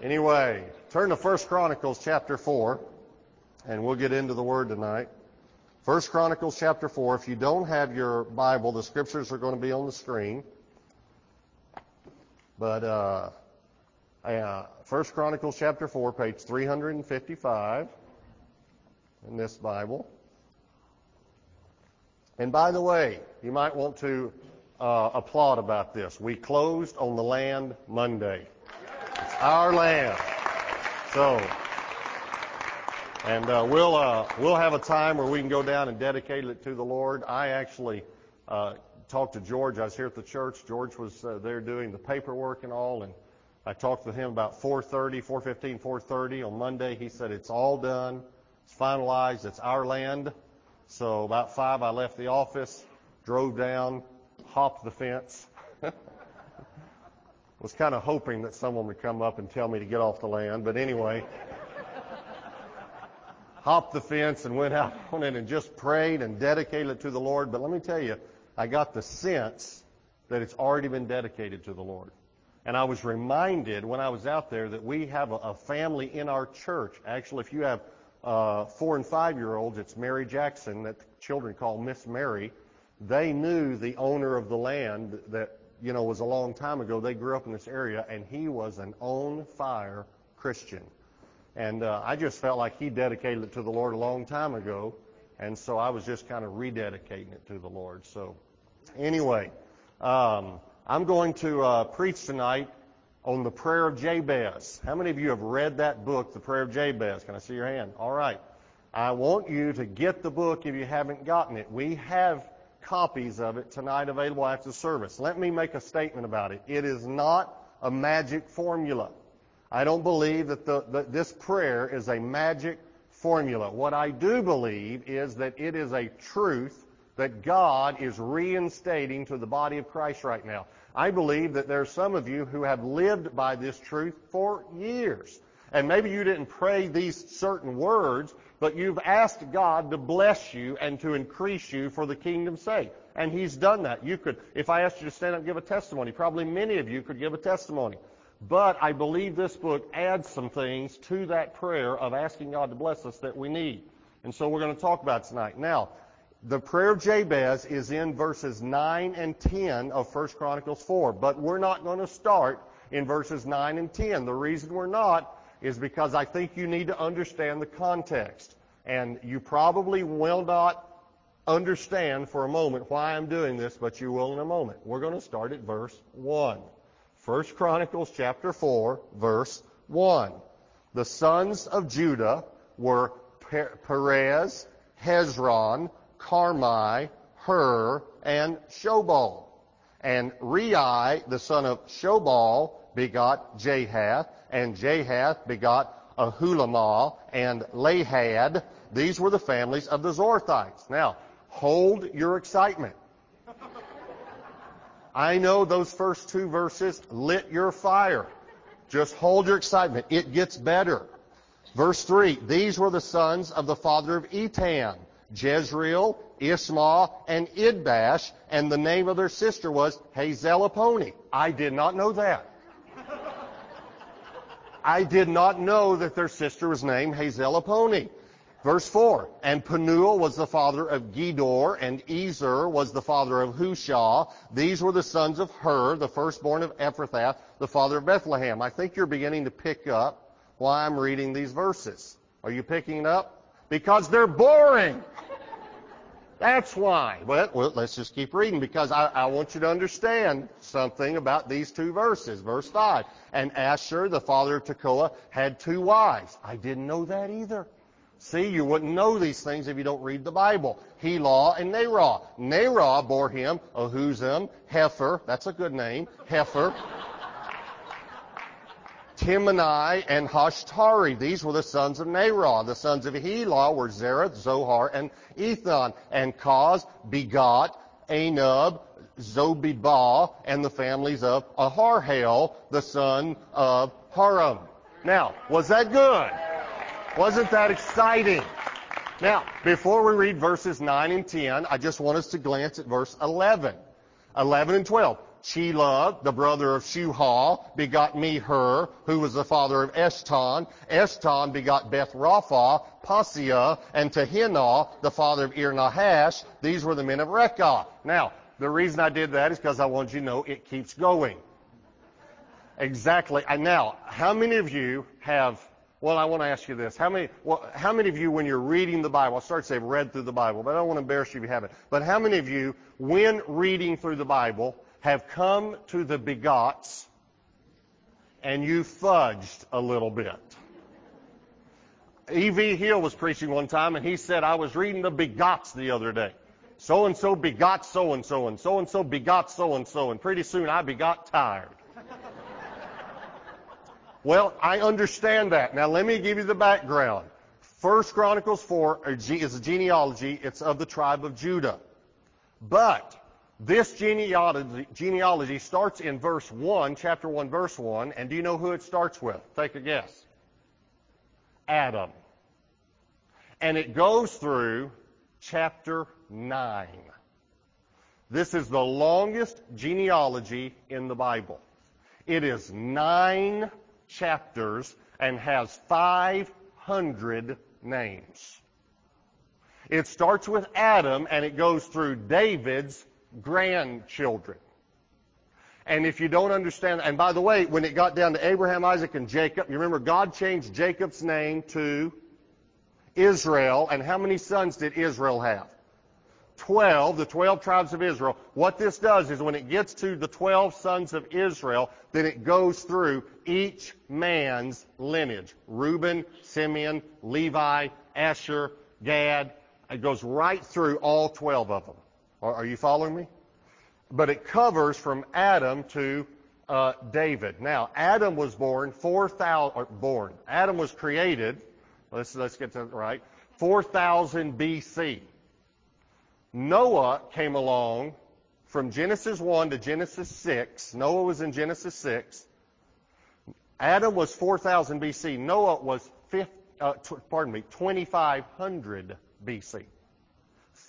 Anyway, turn to 1 Chronicles chapter 4, and we'll get into the Word tonight. 1 Chronicles chapter 4. If you don't have your Bible, the scriptures are going to be on the screen. But uh, uh, 1 Chronicles chapter 4, page 355 in this Bible. And by the way, you might want to uh, applaud about this. We closed on the land Monday. Our land. So, and uh, we'll uh, we'll have a time where we can go down and dedicate it to the Lord. I actually uh, talked to George. I was here at the church. George was uh, there doing the paperwork and all, and I talked with him about 4:30, 4:15, 4:30 on Monday. He said it's all done, it's finalized, it's our land. So about five, I left the office, drove down, hopped the fence. Was kind of hoping that someone would come up and tell me to get off the land, but anyway. hopped the fence and went out on it and just prayed and dedicated it to the Lord. But let me tell you, I got the sense that it's already been dedicated to the Lord. And I was reminded when I was out there that we have a, family in our church. Actually, if you have uh, four and five year olds, it's Mary Jackson that the children call Miss Mary. They knew the owner of the land that, you know, was a long time ago. They grew up in this area, and he was an on fire Christian. And uh, I just felt like he dedicated it to the Lord a long time ago. And so I was just kind of rededicating it to the Lord. So, anyway, um, I'm going to uh, preach tonight on the prayer of Jabez. How many of you have read that book, The Prayer of Jabez? Can I see your hand? All right. I want you to get the book if you haven't gotten it. We have copies of it tonight available after service. Let me make a statement about it. It is not a magic formula. I don't believe that, the, that this prayer is a magic formula. What I do believe is that it is a truth that God is reinstating to the body of Christ right now. I believe that there are some of you who have lived by this truth for years. And maybe you didn't pray these certain words, but you've asked God to bless you and to increase you for the kingdom's sake. And He's done that. You could, if I asked you to stand up and give a testimony, probably many of you could give a testimony. But I believe this book adds some things to that prayer of asking God to bless us that we need. And so we're going to talk about tonight. Now, the prayer of Jabez is in verses 9 and 10 of 1 Chronicles 4, but we're not going to start in verses 9 and 10. The reason we're not is because I think you need to understand the context. And you probably will not understand for a moment why I'm doing this, but you will in a moment. We're going to start at verse 1. 1 Chronicles chapter 4, verse 1. The sons of Judah were Perez, Hezron, Carmi, Hur, and Shobal. And Rei, the son of Shobal, begot Jahath, and Jahath begot Ahulamah and Lahad. These were the families of the Zorathites. Now, hold your excitement. I know those first two verses lit your fire. Just hold your excitement. It gets better. Verse 3, these were the sons of the father of Etam, Jezreel, Ishma, and Idbash, and the name of their sister was Hazelelponi. I did not know that. I did not know that their sister was named Hazelelponi. Verse 4, and Penuel was the father of Gedor, and Ezer was the father of Hushah. These were the sons of Hur, the firstborn of Ephrathah, the father of Bethlehem. I think you're beginning to pick up why I'm reading these verses. Are you picking it up? Because they're boring. That's why. But well, let's just keep reading because I, I, want you to understand something about these two verses. Verse 5. And Asher, the father of Tekoa, had two wives. I didn't know that either. See, you wouldn't know these things if you don't read the Bible. Helah and Nerah. Nerah bore him Ahuzim, Hepher, that's a good name, Hepher, Timni and Hashtari. These were the sons of Nerah. The sons of Helah were Zereth, Zohar, and Ethan. And Koz begot Anub, Zobebah, and the families of Aharhel, the son of Haram. Now, was that good? Wasn't that exciting? Now, before we read verses 9 and 10, I just want us to glance at verse 11. 11 and 12. Shelah, the brother of Shuhal, begot Mehir, who was the father of Eshton. Eshton begot Beth Rapha, and Tehinnah, the father of Ir Nahash. These were the men of Rechah. Now, the reason I did that is because I want you to know it keeps going. Exactly. And now, how many of you have well, I want to ask you this. How many, well, how many of you, when you're reading the Bible, I'll start to say read through the Bible, but I don't want to embarrass you if you haven't. But how many of you, when reading through the Bible, have come to the begots and you fudged a little bit? E.V. Hill was preaching one time and he said, I was reading the begots the other day. So and so begot so and so and so and so begot so and so and pretty soon I begot tired. Well, I understand that. Now let me give you the background. First Chronicles 4 is a genealogy. It's of the tribe of Judah. But this genealogy, genealogy starts in verse 1, chapter 1, verse 1. And do you know who it starts with? Take a guess. Adam. And it goes through chapter 9. This is the longest genealogy in the Bible. It is nine chapters and has 500 names. It starts with Adam and it goes through David's grandchildren. And if you don't understand, and by the way, when it got down to Abraham, Isaac, and Jacob, you remember God changed Jacob's name to Israel. And how many sons did Israel have? 12, the 12 tribes of Israel, what this does is when it gets to the 12 sons of Israel, then it goes through each man's lineage. Reuben, Simeon, Levi, Asher, Gad. It goes right through all 12 of them. Are, you following me? But it covers from Adam to uh, David. Now, Adam was born 4,000, born. Adam was created, let's, let's get that right, 4,000 BC. Noah came along from Genesis 1 to Genesis 6. Noah was in Genesis 6. Adam was 4000 BC. Noah was, 50, uh, t- pardon me, 2500 BC.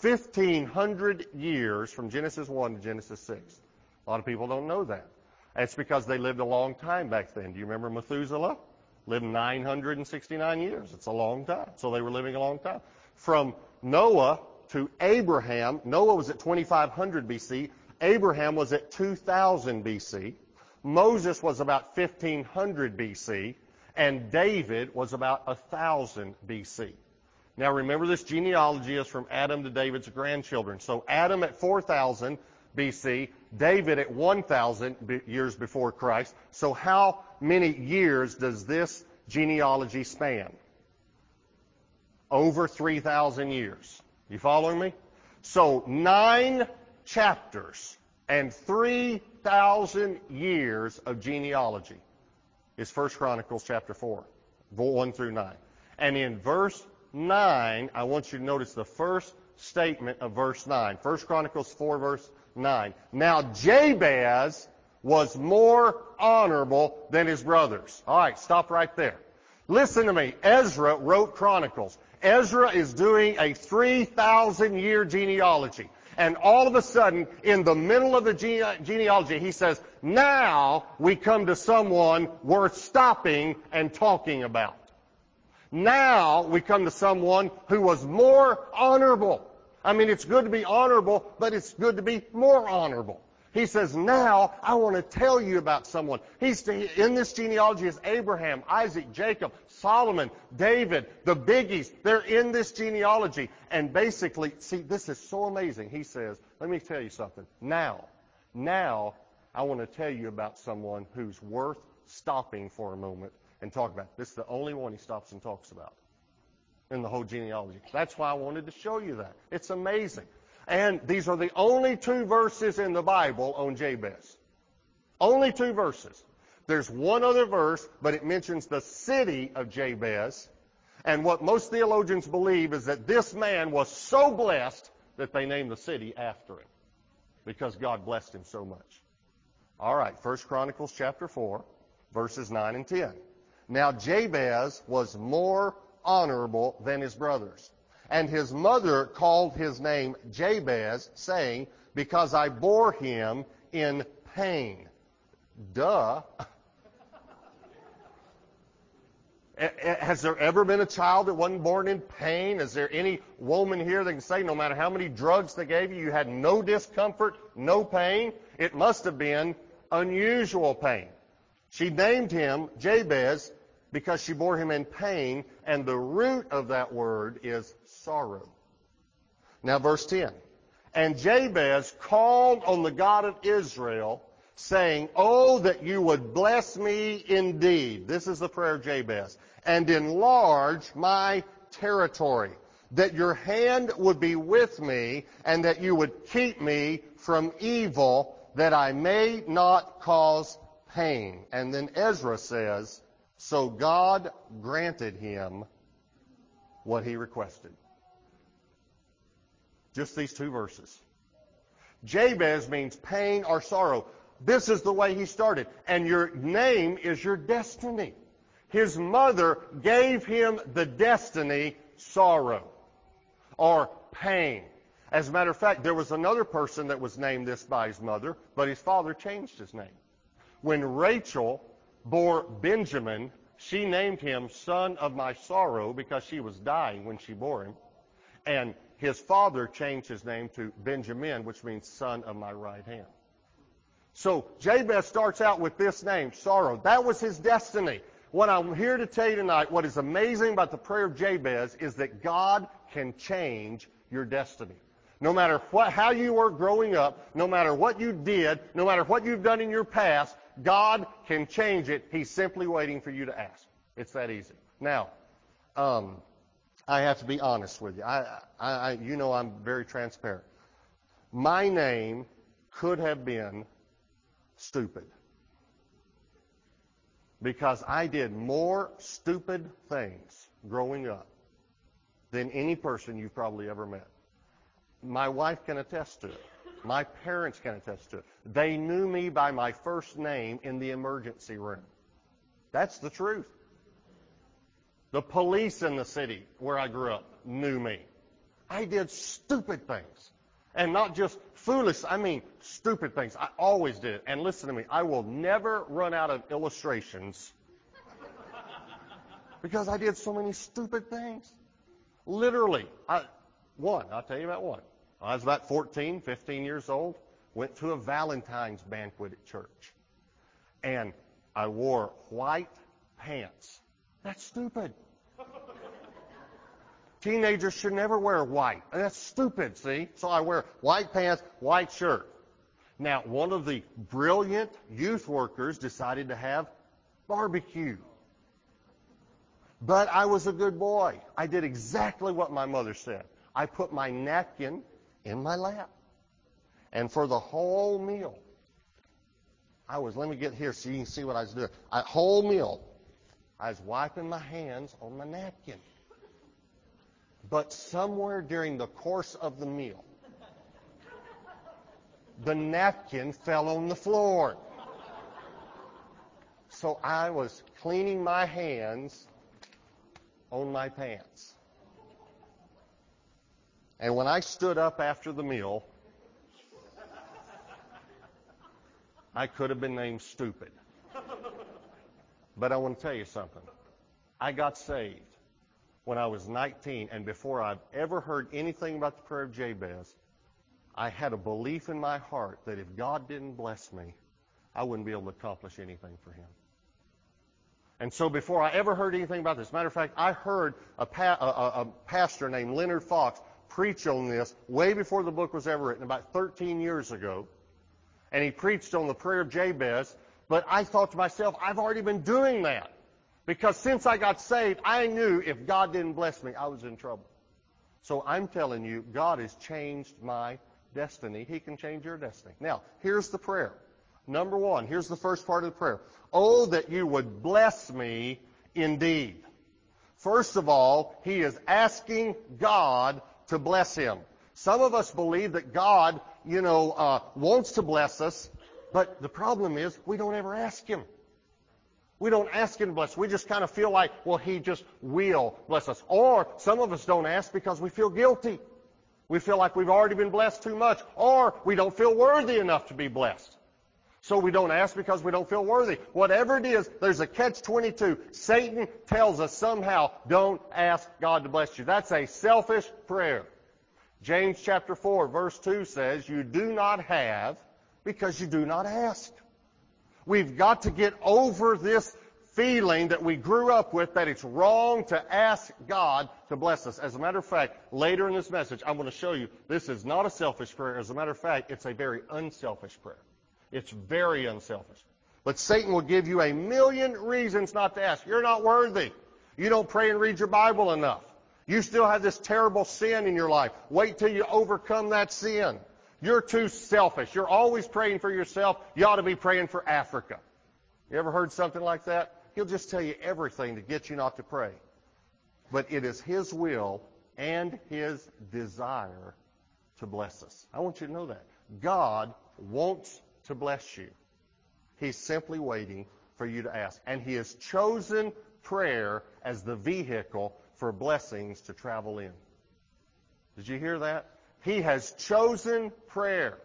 1500 years from Genesis 1 to Genesis 6. A lot of people don't know that. That's because they lived a long time back then. Do you remember Methuselah? Lived 969 years. It's a long time. So they were living a long time. From Noah to Abraham. Noah was at 2500 BC. Abraham was at 2000 BC. Moses was about 1500 BC. And David was about 1000 BC. Now remember this genealogy is from Adam to David's grandchildren. So Adam at 4000 BC, David at 1000 years before Christ. So how many years does this genealogy span? Over 3,000 years. You following me? So nine chapters and 3,000 years of genealogy is First Chronicles chapter 4, 1 through 9. And in verse 9, I want you to notice the first statement of verse 9. First Chronicles 4 verse 9. Now Jabez was more honorable than his brothers. Alright, stop right there. Listen to me. Ezra wrote Chronicles. Ezra is doing a 3,000 year genealogy. And all of a sudden, in the middle of the gene- genealogy, he says, now we come to someone worth stopping and talking about. Now we come to someone who was more honorable. I mean, it's good to be honorable, but it's good to be more honorable. He says, now I want to tell you about someone. He's in this genealogy is Abraham, Isaac, Jacob, Solomon, David, the biggies. They're in this genealogy. And basically, see, this is so amazing. He says, let me tell you something. Now, now I want to tell you about someone who's worth stopping for a moment and talk about. This is the only one he stops and talks about in the whole genealogy. That's why I wanted to show you that. It's amazing. And these are the only two verses in the Bible on Jabez. Only two verses. There's one other verse, but it mentions the city of Jabez. And what most theologians believe is that this man was so blessed that they named the city after him because God blessed him so much. All right, First Chronicles chapter 4, verses 9 and 10. Now Jabez was more honorable than his brothers and his mother called his name Jabez, saying, Because I bore him in pain. Duh. Has there ever been a child that wasn't born in pain? Is there any woman here that can say no matter how many drugs they gave you, you had no discomfort, no pain? It must have been unusual pain. She named him Jabez because she bore him in pain, and the root of that word is sorrow. Now, verse 10. And Jabez called on the God of Israel, saying, Oh, that you would bless me indeed. This is the prayer of Jabez. And enlarge my territory. That your hand would be with me, and that you would keep me from evil, that I may not cause pain. And then Ezra says, So God granted him what he requested. Just these two verses. Jabez means pain or sorrow. This is the way he started. And your name is your destiny. His mother gave him the destiny sorrow or pain. As a matter of fact, there was another person that was named this by his mother, but his father changed his name. When Rachel bore Benjamin, she named him son of my sorrow because she was dying when she bore him. And his father changed his name to Benjamin, which means son of my right hand. So Jabez starts out with this name, sorrow. That was his destiny. What I'm here to tell you tonight, what is amazing about the prayer of Jabez is that God can change your destiny. No matter what, how you were growing up, no matter what you did, no matter what you've done in your past, God can change it. He's simply waiting for you to ask. It's that easy. Now, um, I have to be honest with you. I, I, I, you know I'm very transparent. My name could have been stupid. Because I did more stupid things growing up than any person you've probably ever met. My wife can attest to it. My parents can attest to it. They knew me by my first name in the emergency room. That's the truth. The police in the city where I grew up knew me. I did stupid things. And not just foolish, I mean stupid things. I always did. And listen to me, I will never run out of illustrations because I did so many stupid things. Literally. I, one, I'll tell you about one. I was about 14, 15 years old, went to a Valentine's banquet at church. And I wore white pants that's stupid. Teenagers should never wear white. That's stupid, see? So I wear white pants, white shirt. Now, one of the brilliant youth workers decided to have barbecue. But I was a good boy. I did exactly what my mother said. I put my napkin in my lap. And for the whole meal, I was, let me get here so you can see what I was doing. A whole meal, I was wiping my hands on my napkin. But somewhere during the course of the meal, the napkin fell on the floor. So I was cleaning my hands on my pants. And when I stood up after the meal, I could have been named stupid. But I want to tell you something. I got saved when I was 19, and before I've ever heard anything about the prayer of Jabez, I had a belief in my heart that if God didn't bless me, I wouldn't be able to accomplish anything for Him. And so before I ever heard anything about this, matter of fact, I heard a, pa- a, a, pastor named Leonard Fox preach on this way before the book was ever written, about 13 years ago. And he preached on the prayer of Jabez, but I thought to myself, I've already been doing that. Because since I got saved, I knew if God didn't bless me, I was in trouble. So I'm telling you, God has changed my destiny. He can change your destiny. Now, here's the prayer. Number one, here's the first part of the prayer. Oh, that you would bless me indeed. First of all, he is asking God to bless him. Some of us believe that God, you know, uh, wants to bless us, but the problem is we don't ever ask Him. We don't ask Him to bless. We just kind of feel like, well, He just will bless us. Or some of us don't ask because we feel guilty. We feel like we've already been blessed too much. Or we don't feel worthy enough to be blessed. So we don't ask because we don't feel worthy. Whatever it is, there's a catch 22. Satan tells us somehow, don't ask God to bless you. That's a selfish prayer. James chapter 4 verse 2 says, you do not have because you do not ask. We've got to get over this feeling that we grew up with that it's wrong to ask God to bless us. As a matter of fact, later in this message, I'm going to show you this is not a selfish prayer. As a matter of fact, it's a very unselfish prayer. It's very unselfish. But Satan will give you a million reasons not to ask. You're not worthy. You don't pray and read your Bible enough. You still have this terrible sin in your life. Wait till you overcome that sin. You're too selfish. You're always praying for yourself. You ought to be praying for Africa. You ever heard something like that? He'll just tell you everything to get you not to pray. But it is His will and His desire to bless us. I want you to know that. God wants to bless you. He's simply waiting for you to ask. And He has chosen prayer as the vehicle for blessings to travel in. Did you hear that? He has chosen prayer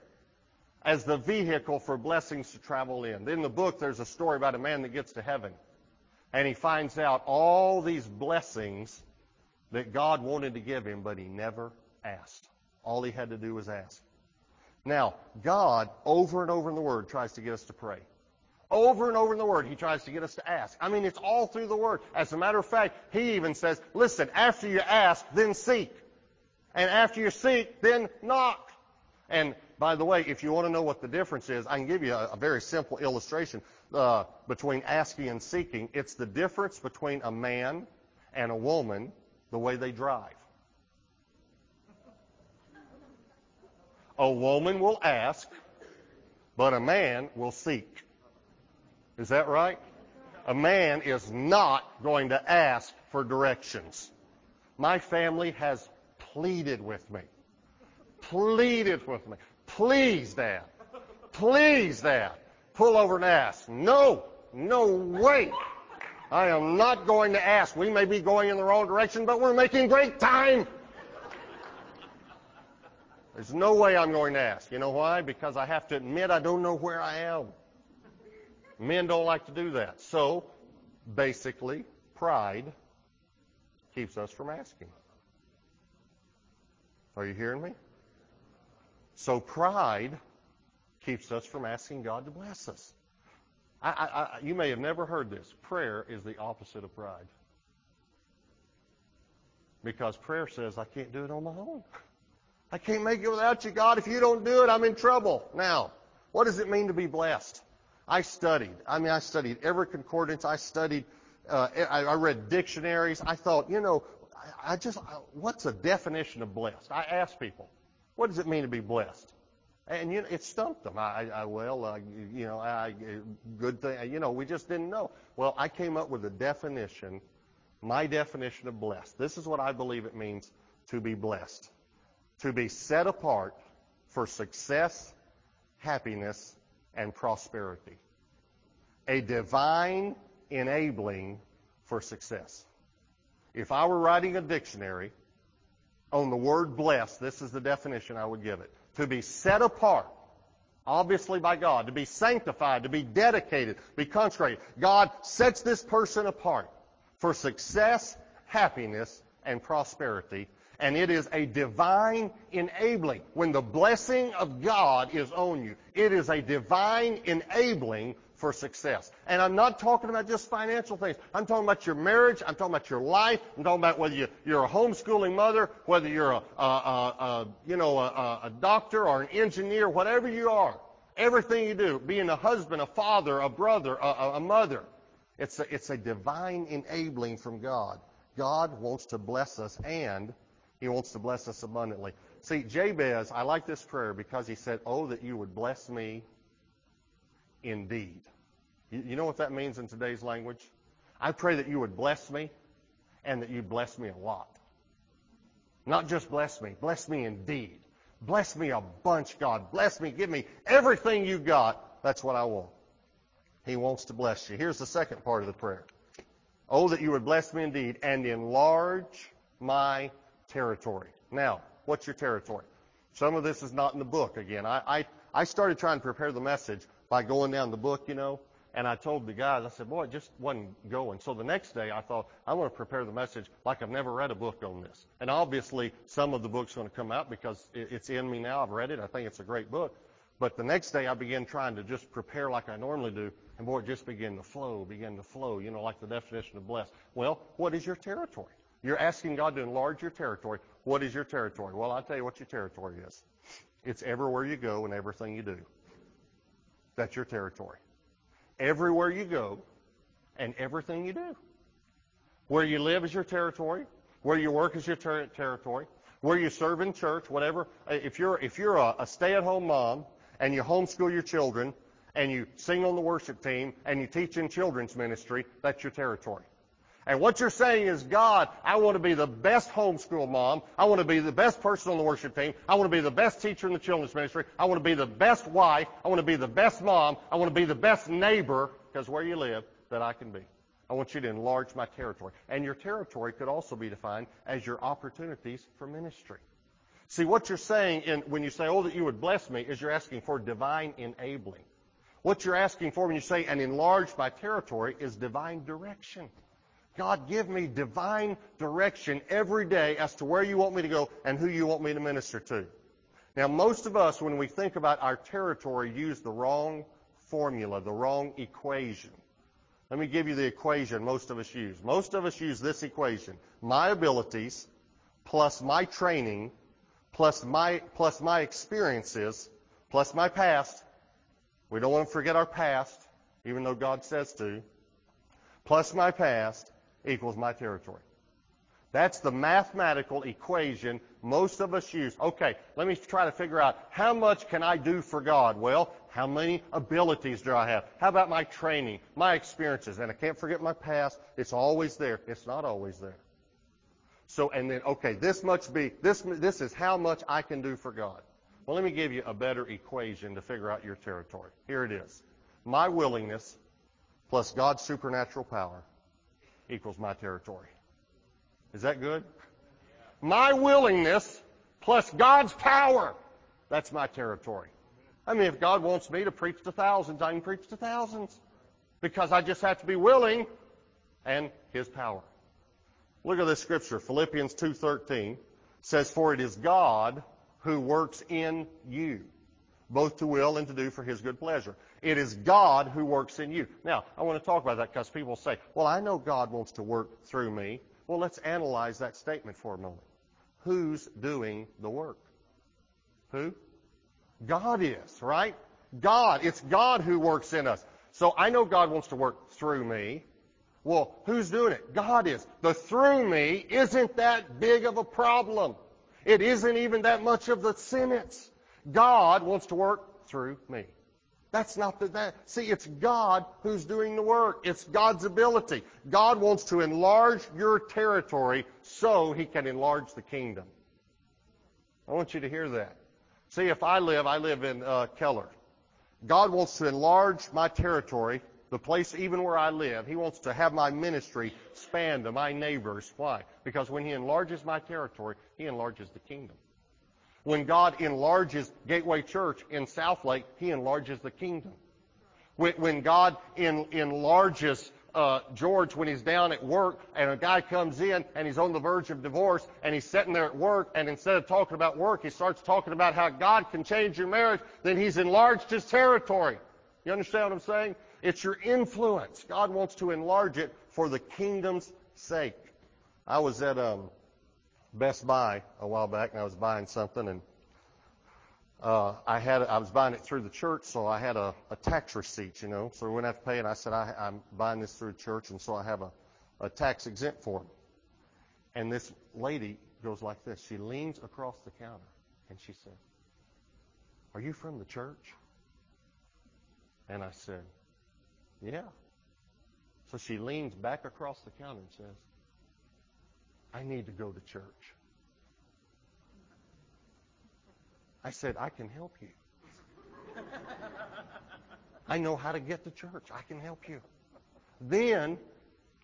as the vehicle for blessings to travel in. In the book, there's a story about a man that gets to heaven. And he finds out all these blessings that God wanted to give him, but he never asked. All he had to do was ask. Now, God, over and over in the Word, tries to get us to pray. Over and over in the Word, He tries to get us to ask. I mean, it's all through the Word. As a matter of fact, He even says, listen, after you ask, then seek. And after you seek, then knock. And by the way, if you want to know what the difference is, I can give you a, a very simple illustration uh, between asking and seeking. It's the difference between a man and a woman, the way they drive. A woman will ask, but a man will seek. Is that right? A man is not going to ask for directions. My family has pleaded with me. Pleaded with me. Please, Dad. Please, Dad. Pull over and ask. No. No way. I am not going to ask. We may be going in the wrong direction, but we're making great time. There's no way I'm going to ask. You know why? Because I have to admit I don't know where I am. Men don't like to do that. So, basically, pride keeps us from asking. Are you hearing me? So pride keeps us from asking God to bless us. I, I, I, you may have never heard this. Prayer is the opposite of pride. Because prayer says, I can't do it on my own. I can't make it without you, God. If you don't do it, I'm in trouble. Now, what does it mean to be blessed? I studied. I mean, I studied every concordance. I studied, uh, I, I read dictionaries. I thought, you know, I, I just, what's a definition of blessed? I asked people, what does it mean to be blessed? And you know, it stumped them. I, I well, uh, you know, I, good thing. You know, we just didn't know. Well, I came up with a definition, my definition of blessed. This is what I believe it means to be blessed, to be set apart for success, happiness, and prosperity. A divine enabling for success. If I were writing a dictionary on the word blessed, this is the definition I would give it. To be set apart, obviously by God, to be sanctified, to be dedicated, be consecrated. God sets this person apart for success, happiness, and prosperity. And it is a divine enabling. When the blessing of God is on you, it is a divine enabling for success. And I'm not talking about just financial things. I'm talking about your marriage. I'm talking about your life. I'm talking about whether you, are a homeschooling mother, whether you're a, a, a you know, a, a doctor or an engineer, whatever you are. Everything you do, being a husband, a father, a brother, a, a mother, it's a, it's a divine enabling from God. God wants to bless us and He wants to bless us abundantly. See, Jabez, I like this prayer because he said, Oh, that you would bless me indeed. You, you know what that means in today's language? I pray that you would bless me and that you'd bless me a lot. Not just bless me, bless me indeed. Bless me a bunch, God. Bless me. Give me everything you got. That's what I want. He wants to bless you. Here's the second part of the prayer. Oh, that you would bless me indeed and enlarge my territory. Now, what's your territory? Some of this is not in the book again. I, I, I started trying to prepare the message by going down the book, you know. And I told the guys, I said, boy, it just wasn't going. So the next day I thought, I want to prepare the message like I've never read a book on this. And obviously some of the book's going to come out because it's in me now. I've read it. I think it's a great book. But the next day I began trying to just prepare like I normally do. And boy, it just began to flow, began to flow, you know, like the definition of blessed. Well, what is your territory? You're asking God to enlarge your territory. What is your territory? Well, I'll tell you what your territory is. It's everywhere you go and everything you do. That's your territory everywhere you go and everything you do. Where you live is your territory. Where you work is your ter- territory. Where you serve in church, whatever. Uh, if you're if you're a, a stay-at-home mom and you homeschool your children and you sing on the worship team and you teach in children's ministry, that's your territory. And what you're saying is, God, I want to be the best homeschool mom. I want to be the best person on the worship team. I want to be the best teacher in the children's ministry. I want to be the best wife. I want to be the best mom. I want to be the best neighbor, because where you live, that I can be. I want you to enlarge my territory. And your territory could also be defined as your opportunities for ministry. See, what you're saying in, when you say, oh, that you would bless me, is you're asking for divine enabling. What you're asking for when you say, and enlarge my territory, is divine direction. God, give me divine direction every day as to where you want me to go and who you want me to minister to. Now, most of us, when we think about our territory, use the wrong formula, the wrong equation. Let me give you the equation most of us use. Most of us use this equation. My abilities plus my training plus my, plus my experiences plus my past. We don't want to forget our past, even though God says to. Plus my past equals my territory. That's the mathematical equation most of us use. Okay, let me try to figure out how much can I do for God? Well, how many abilities do I have? How about my training, my experiences? And I can't forget my past. It's always there. It's not always there. So, and then, okay, this much be, this, this is how much I can do for God. Well, let me give you a better equation to figure out your territory. Here it is. My willingness plus God's supernatural power equals my territory. Is that good? My willingness plus God's power, that's my territory. I mean, if God wants me to preach to thousands, I can preach to thousands. Because I just have to be willing and His power. Look at this scripture. Philippians 2.13 says, For it is God who works in you, both to will and to do for His good pleasure. It is God who works in you. Now, I want to talk about that because people say, well, I know God wants to work through me. Well, let's analyze that statement for a moment. Who's doing the work? Who? God is, right? God. It's God who works in us. So I know God wants to work through me. Well, who's doing it? God is. The through me isn't that big of a problem. It isn't even that much of the sentence. God wants to work through me. That's not the, that. See, it's God who's doing the work. It's God's ability. God wants to enlarge your territory so he can enlarge the kingdom. I want you to hear that. See, if I live, I live in uh, Keller. God wants to enlarge my territory, the place even where I live. He wants to have my ministry span to my neighbors. Why? Because when he enlarges my territory, he enlarges the kingdom. When God enlarges Gateway Church in Southlake, He enlarges the kingdom. When, God enlarges uh, George when he's down at work and a guy comes in and he's on the verge of divorce and he's sitting there at work and instead of talking about work, he starts talking about how God can change your marriage, then he's enlarged his territory. You understand what I'm saying? It's your influence. God wants to enlarge it for the kingdom's sake. I was at um, Best Buy a while back, and I was buying something, and uh, I had I was buying it through the church, so I had a, a tax receipt, you know, so we wouldn't have to pay. And I said I, I'm buying this through the church, and so I have a, a tax exempt form. And this lady goes like this. She leans across the counter, and she said, "Are you from the church?" And I said, "Yeah." So she leans back across the counter and says, I need to go to church. I said, I can help you. I know how to get to church. I can help you. Then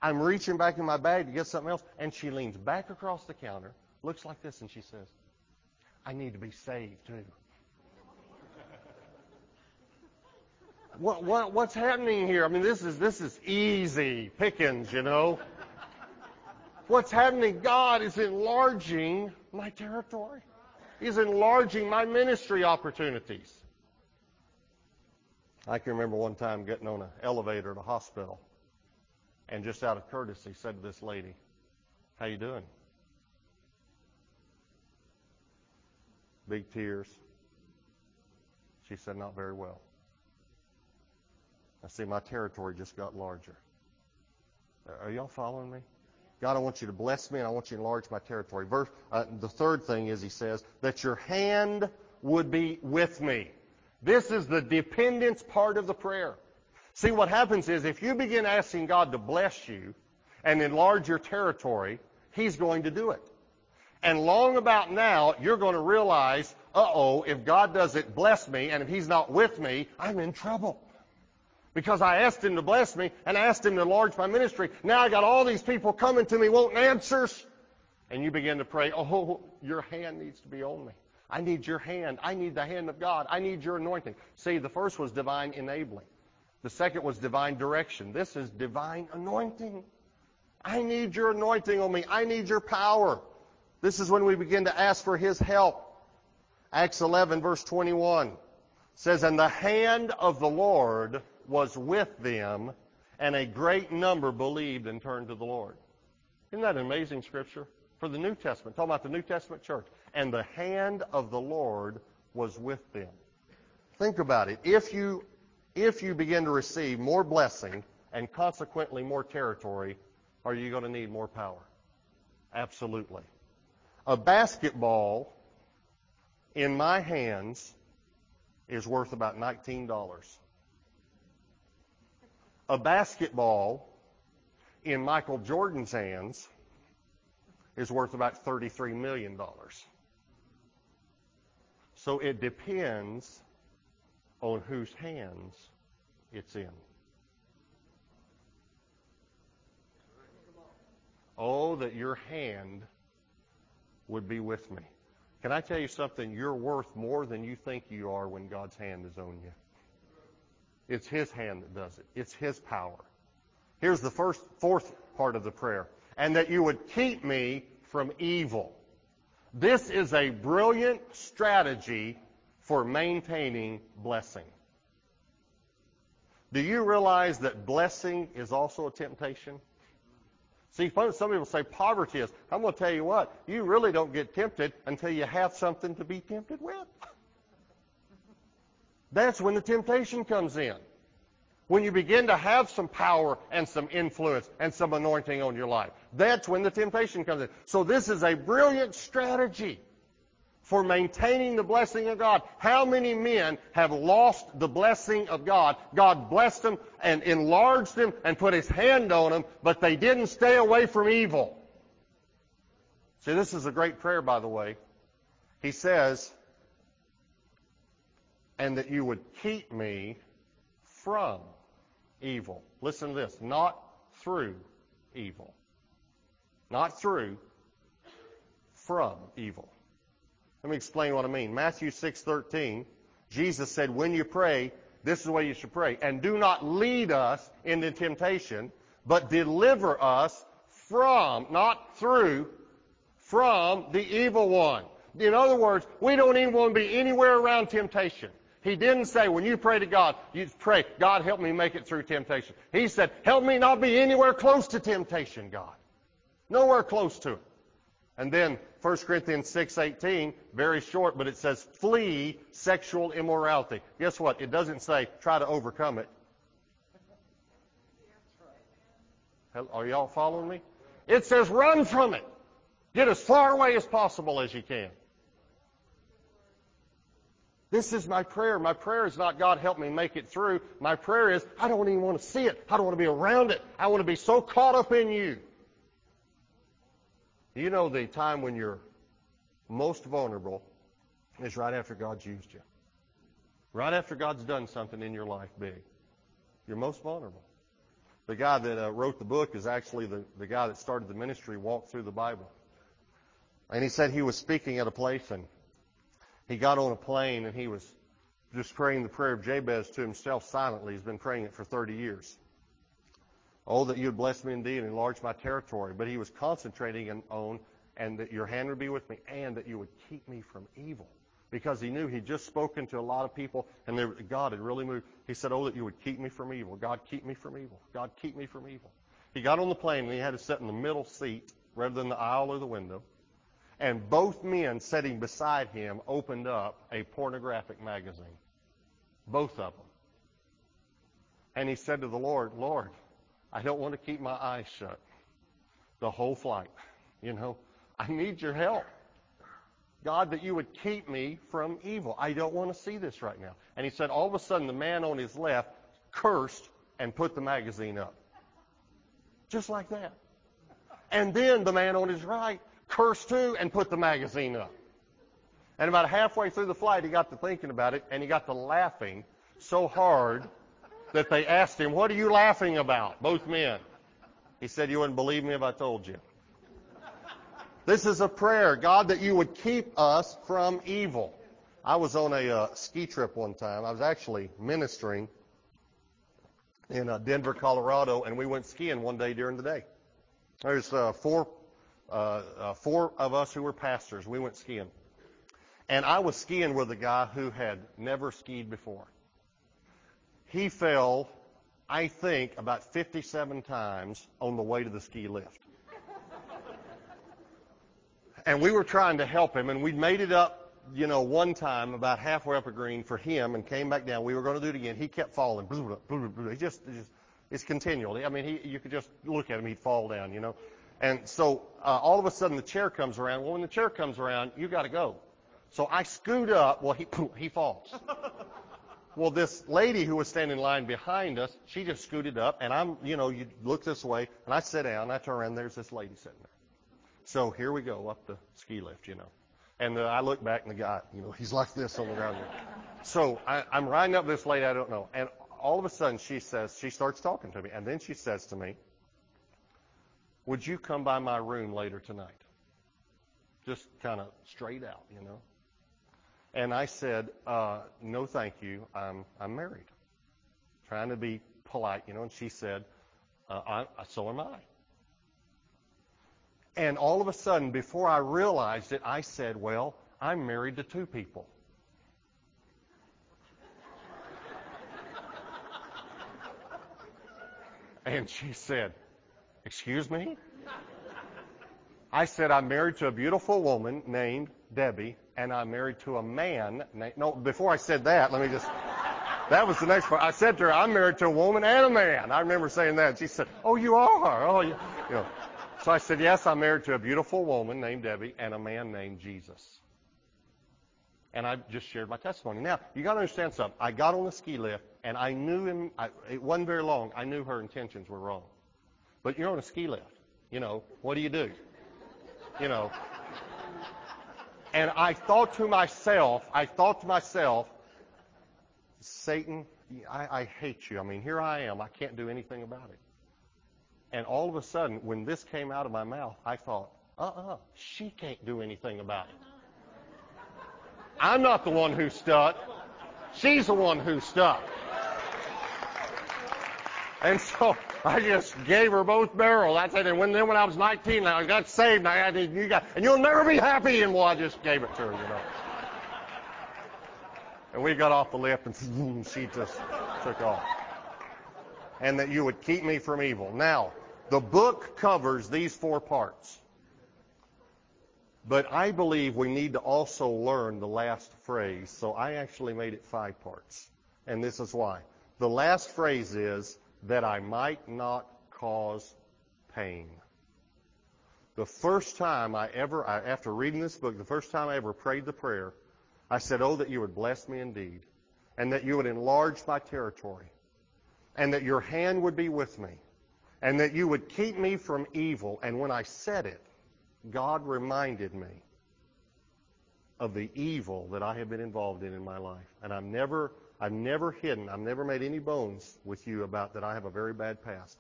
I'm reaching back in my bag to get something else, and she leans back across the counter, looks like this, and she says, I need to be saved too. what, what, what's happening here? I mean, this is, this is easy pickings, you know. What's happening? God is enlarging my territory. He's enlarging my ministry opportunities. I can remember one time getting on an elevator at a hospital and just out of courtesy said to this lady, how you doing? Big tears. She said, not very well. I see my territory just got larger. Are y'all following me? God, I want you to bless me and I want you to enlarge my territory. Verse, uh, the third thing is he says that your hand would be with me. This is the dependence part of the prayer. See, what happens is if you begin asking God to bless you and enlarge your territory, He's going to do it. And long about now, you're going to realize, uh-oh, if God doesn't bless me and if He's not with me, I'm in trouble. Because I asked Him to bless me and asked Him to enlarge my ministry. Now I got all these people coming to me wanting answers. And you begin to pray, oh, your hand needs to be on me. I need your hand. I need the hand of God. I need your anointing. See, the first was divine enabling. The second was divine direction. This is divine anointing. I need your anointing on me. I need your power. This is when we begin to ask for His help. Acts 11 verse 21 says, And the hand of the Lord was with them, and a great number believed and turned to the Lord. Isn't that amazing scripture? For the New Testament, talking about the New Testament church. And the hand of the Lord was with them. Think about it. If you, if you begin to receive more blessing and consequently more territory, are you going to need more power? Absolutely. A basketball in my hands is worth about $19 a basketball in Michael Jordan's hands is worth about $33 million. So it depends on whose hands it's in. Oh, that your hand would be with me. Can I tell you something? You're worth more than you think you are when God's hand is on you. It's His hand that does it. It's His power. Here's the first, fourth part of the prayer. And that you would keep me from evil. This is a brilliant strategy for maintaining blessing. Do you realize that blessing is also a temptation? See, some people say poverty is. I'm going to tell you what, you really don't get tempted until you have something to be tempted with. That's when the temptation comes in. When you begin to have some power and some influence and some anointing on your life. That's when the temptation comes in. So this is a brilliant strategy for maintaining the blessing of God. How many men have lost the blessing of God? God blessed them and enlarged them and put his hand on them, but they didn't stay away from evil. See, this is a great prayer, by the way. He says, and that you would keep me from evil. Listen to this. Not through evil. Not through, from evil. Let me explain what I mean. Matthew 6:13, Jesus said, "When you pray, this is the way you should pray, and do not lead us into temptation, but deliver us from, not through, from the evil one." In other words, we don't even want to be anywhere around temptation. He didn't say, when you pray to God, you pray, God, help me make it through temptation. He said, help me not be anywhere close to temptation, God. Nowhere close to it. And then 1 Corinthians 6:18, very short, but it says flee sexual immorality. Guess what? It doesn't say try to overcome it. Are y'all following me? It says run from it. Get as far away as possible as you can. This is my prayer. My prayer is not, God, help me make it through. My prayer is, I don't even want to see it. I don't want to be around it. I want to be so caught up in you. You know the time when you're most vulnerable is right after God's used you. Right after God's done something in your life big. You're most vulnerable. The guy that uh, wrote the book is actually the, the guy that started the ministry, walked through the Bible. And he said he was speaking at a place and he got on a plane and he was just praying the prayer of Jabez to himself silently. He's been praying it for 30 years. Oh, that you would bless me indeed and enlarge my territory. But he was concentrating on, and that your hand would be with me, and that you would keep me from evil. Because he knew he'd just spoken to a lot of people, and God had really moved. He said, Oh, that you would keep me from evil. God, keep me from evil. God, keep me from evil. He got on the plane, and he had to sit in the middle seat rather than the aisle or the window. And both men sitting beside him opened up a pornographic magazine. Both of them. And he said to the Lord, Lord, I don't want to keep my eyes shut the whole flight. You know, I need your help. God, that you would keep me from evil. I don't want to see this right now. And he said, all of a sudden, the man on his left cursed and put the magazine up. Just like that. And then the man on his right cursed too and put the magazine up. And about halfway through the flight, he got to thinking about it and he got to laughing so hard that they asked him, What are you laughing about? Both men. He said, You wouldn't believe me if I told you. This is a prayer, God, that you would keep us from evil. I was on a uh, ski trip one time. I was actually ministering in uh, Denver, Colorado, and we went skiing one day during the day. There's uh, four, uh, uh, four of us who were pastors. We went skiing. And I was skiing with a guy who had never skied before. He fell, I think, about 57 times on the way to the ski lift. and we were trying to help him, and we'd made it up, you know, one time about halfway up a green for him and came back down. We were going to do it again. He kept falling. He just, just it's continually. I mean, he, you could just look at him, he'd fall down, you know. And so uh, all of a sudden the chair comes around. Well, when the chair comes around, you got to go. So I scoot up. Well, he he falls. Well, this lady who was standing in line behind us, she just scooted up, and I'm, you know, you look this way, and I sit down, and I turn around, there's this lady sitting there. So here we go up the ski lift, you know. And uh, I look back, and the guy, you know, he's like this on the ground. So I, I'm riding up this lady I don't know, and all of a sudden she says, she starts talking to me, and then she says to me, "Would you come by my room later tonight?" Just kind of straight out, you know. And I said, uh, no, thank you. I'm, I'm married. Trying to be polite, you know. And she said, uh, I, so am I. And all of a sudden, before I realized it, I said, well, I'm married to two people. and she said, excuse me? I said, I'm married to a beautiful woman named Debbie, and I'm married to a man. Named, no, before I said that, let me just. That was the next part. I said to her, I'm married to a woman and a man. I remember saying that. She said, Oh, you are? Oh, you, you know. So I said, Yes, I'm married to a beautiful woman named Debbie and a man named Jesus. And I just shared my testimony. Now, you got to understand something. I got on the ski lift, and I knew him. I, it wasn't very long. I knew her intentions were wrong. But you're on a ski lift. You know, what do you do? You know, and I thought to myself, I thought to myself, Satan, I, I hate you. I mean, here I am. I can't do anything about it. And all of a sudden, when this came out of my mouth, I thought, uh-uh, she can't do anything about it. I'm not the one who's stuck. She's the one who's stuck. And so I just gave her both barrels. I said, and when then when I was 19, I got saved, and I had you got, and you'll never be happy. And well, I just gave it to her, you know. And we got off the lift, and she just took off. And that you would keep me from evil. Now, the book covers these four parts. But I believe we need to also learn the last phrase. So I actually made it five parts. And this is why. The last phrase is, that I might not cause pain. The first time I ever, I, after reading this book, the first time I ever prayed the prayer, I said, Oh, that you would bless me indeed, and that you would enlarge my territory, and that your hand would be with me, and that you would keep me from evil. And when I said it, God reminded me of the evil that I have been involved in in my life. And I'm never I've never hidden, I've never made any bones with you about that I have a very bad past.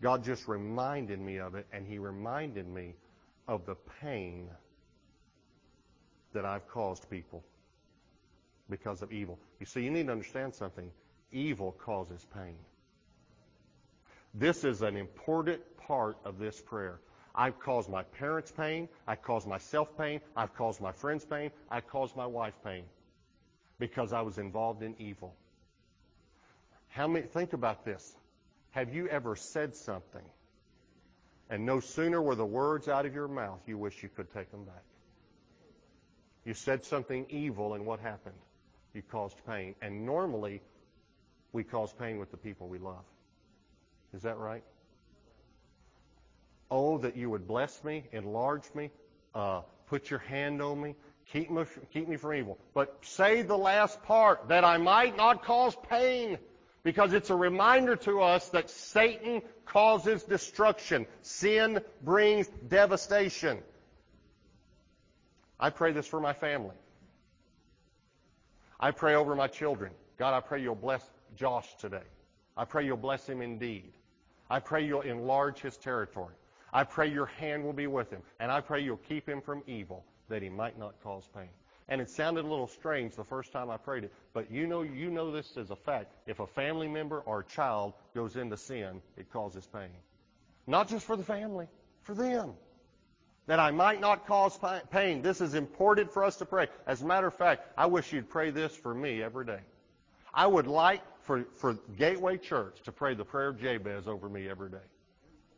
God just reminded me of it, and He reminded me of the pain that I've caused people. because of evil. You see, you need to understand something. Evil causes pain. This is an important part of this prayer. I've caused my parents pain. I've caused myself pain. I've caused my friends pain. I've caused my wife pain because I was involved in evil. How many, think about this. Have you ever said something and no sooner were the words out of your mouth, you wish you could take them back? You said something evil and what happened? You caused pain. And normally, we cause pain with the people we love. Is that right? Oh, that you would bless me, enlarge me, uh, put your hand on me, keep me, keep me from evil. But say the last part, that I might not cause pain, because it's a reminder to us that Satan causes destruction. Sin brings devastation. I pray this for my family. I pray over my children. God, I pray you'll bless Josh today. I pray you'll bless him indeed. I pray you'll enlarge his territory. I pray your hand will be with him. And I pray you'll keep him from evil, that he might not cause pain. And it sounded a little strange the first time I prayed it, but you know, you know this as a fact. If a family member or a child goes into sin, it causes pain. Not just for the family, for them. That I might not cause pain. This is important for us to pray. As a matter of fact, I wish you'd pray this for me every day. I would like for, for Gateway Church to pray the prayer of Jabez over me every day.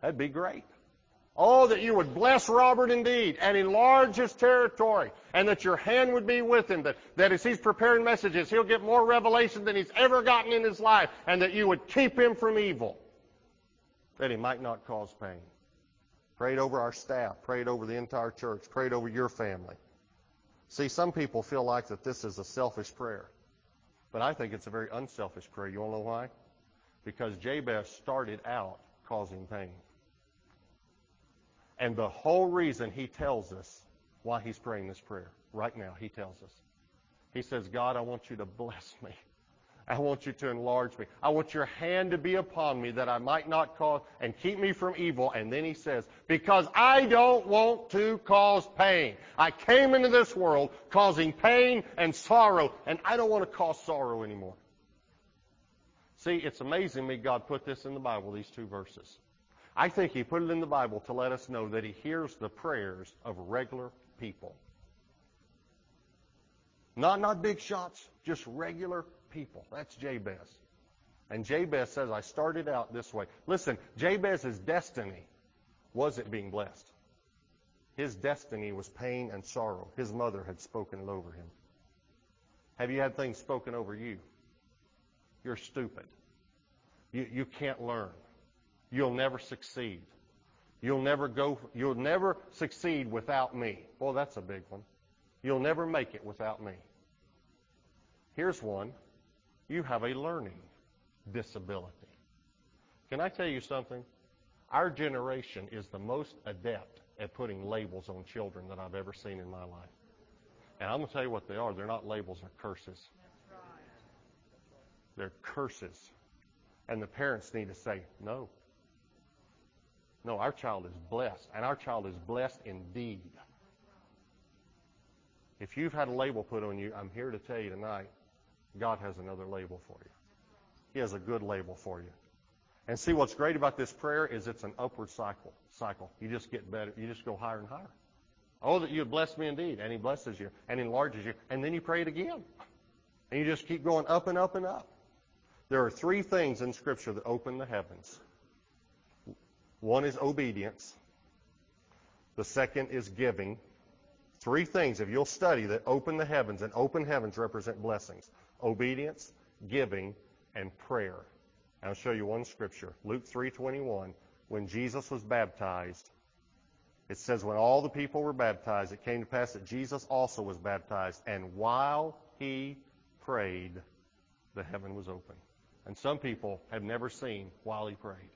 That'd be great. Oh, that you would bless Robert indeed and enlarge his territory, and that your hand would be with him, that, that as he's preparing messages, he'll get more revelation than he's ever gotten in his life, and that you would keep him from evil, that he might not cause pain. Prayed over our staff, prayed over the entire church, prayed over your family. See, some people feel like that this is a selfish prayer. But I think it's a very unselfish prayer. You want to know why? Because Jabez started out causing pain. And the whole reason he tells us why he's praying this prayer, right now, he tells us. He says, God, I want you to bless me. I want you to enlarge me. I want your hand to be upon me that I might not cause and keep me from evil. And then he says, because I don't want to cause pain. I came into this world causing pain and sorrow, and I don't want to cause sorrow anymore. See, it's amazing me God put this in the Bible, these two verses. I think he put it in the Bible to let us know that he hears the prayers of regular people. Not, not big shots, just regular people. That's Jabez. And Jabez says, I started out this way. Listen, Jabez's destiny wasn't being blessed. His destiny was pain and sorrow. His mother had spoken it over him. Have you had things spoken over you? You're stupid. You, you can't learn. You'll never succeed. You'll never go, you'll never succeed without me. Well, that's a big one. You'll never make it without me. Here's one. You have a learning disability. Can I tell you something? Our generation is the most adept at putting labels on children that I've ever seen in my life. And I'm going to tell you what they are. They're not labels, they're curses. They're curses. And the parents need to say, no. No, our child is blessed, and our child is blessed indeed. If you've had a label put on you, I'm here to tell you tonight, God has another label for you. He has a good label for you. And see what's great about this prayer is it's an upward cycle. Cycle. You just get better. You just go higher and higher. Oh, that you would bless me indeed, and He blesses you and enlarges you, and then you pray it again, and you just keep going up and up and up. There are three things in Scripture that open the heavens. One is obedience. The second is giving. Three things, if you'll study, that open the heavens, and open heavens represent blessings obedience, giving, and prayer. I'll show you one scripture. Luke 3:21. When Jesus was baptized, it says when all the people were baptized, it came to pass that Jesus also was baptized, and while he prayed, the heaven was open. And some people have never seen while he prayed.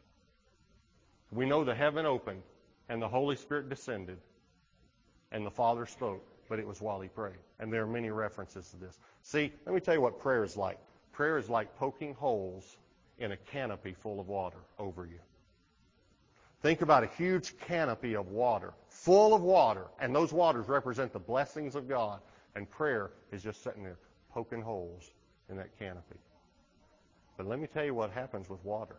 We know the heaven opened and the Holy Spirit descended and the Father spoke, but it was while he prayed. And there are many references to this. See, let me tell you what prayer is like. Prayer is like poking holes in a canopy full of water over you. Think about a huge canopy of water, full of water, and those waters represent the blessings of God. And prayer is just sitting there poking holes in that canopy. But let me tell you what happens with water.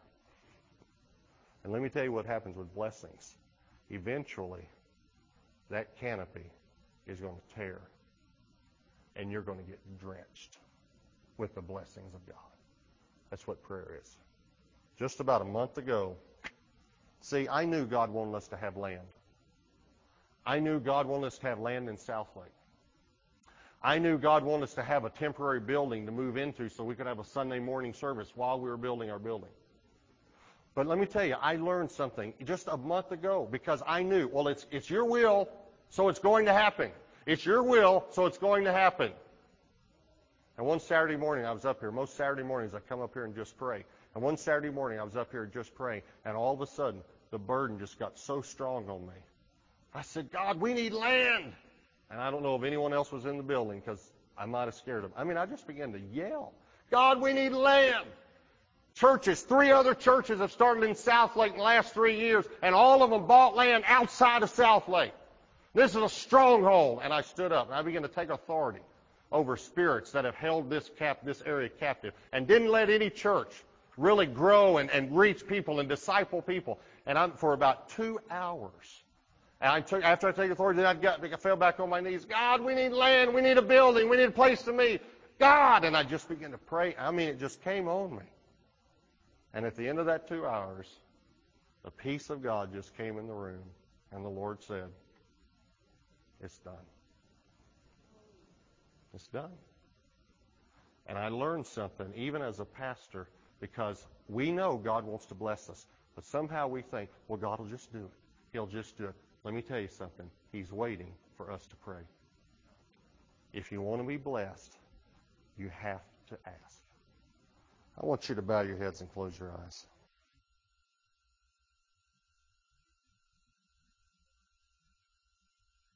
And let me tell you what happens with blessings. Eventually, that canopy is going to tear, and you're going to get drenched with the blessings of God. That's what prayer is. Just about a month ago, see, I knew God wanted us to have land. I knew God wanted us to have land in Southlake. I knew God wanted us to have a temporary building to move into so we could have a Sunday morning service while we were building our building. But let me tell you, I learned something just a month ago because I knew, well, it's, it's your will, so it's going to happen. It's your will, so it's going to happen. And one Saturday morning I was up here. Most Saturday mornings I come up here and just pray. And one Saturday morning I was up here just praying, and all of a sudden the burden just got so strong on me. I said, God, we need land. And I don't know if anyone else was in the building because I might have scared them. I mean, I just began to yell, God, we need land. Churches, three other churches have started in Southlake in the last three years, and all of them bought land outside of Southlake. This is a stronghold. And I stood up and I began to take authority over spirits that have held this cap, this area captive and didn't let any church really grow and, and reach people and disciple people. And I'm, for about two hours, and I took, after I take authority, then I, got, I fell back on my knees. God, we need land. We need a building. We need a place to meet. God. And I just began to pray. I mean, it just came on me. And at the end of that two hours, the peace of God just came in the room. And the Lord said, It's done. It's done. And I learned something, even as a pastor, because we know God wants to bless us. But somehow we think, well, God will just do it. He'll just do it. Let me tell you something. He's waiting for us to pray. If you want to be blessed, you have to ask. I want you to bow your heads and close your eyes.